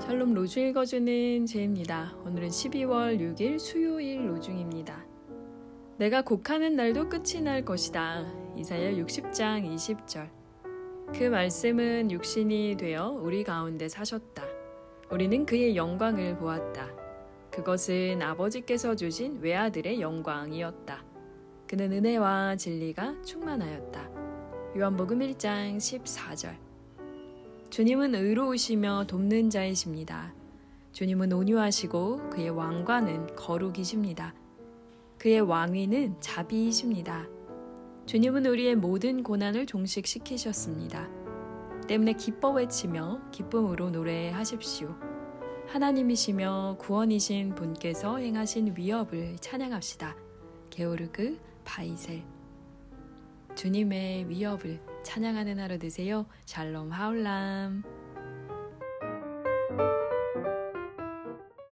샬롬 로중 읽어주는 제입니다. 오늘은 12월 6일 수요일 로중입니다. 내가 곡하는 날도 끝이 날 것이다. 이사야 60장 20절. 그 말씀은 육신이 되어 우리 가운데 사셨다. 우리는 그의 영광을 보았다. 그것은 아버지께서 주신 외아들의 영광이었다. 그는 은혜와 진리가 충만하였다. 요한복음 1장 14절. 주님은 의로우시며 돕는 자이십니다. 주님은 온유하시고 그의 왕관은 거룩이십니다. 그의 왕위는 자비이십니다. 주님은 우리의 모든 고난을 종식시키셨습니다. 때문에 기뻐 외치며 기쁨으로 노래하십시오. 하나님이시며 구원이신 분께서 행하신 위협을 찬양합시다. 게오르그 바이셀 주님의 위협을 찬양하는 하루 되세요. 샬롬 하울람.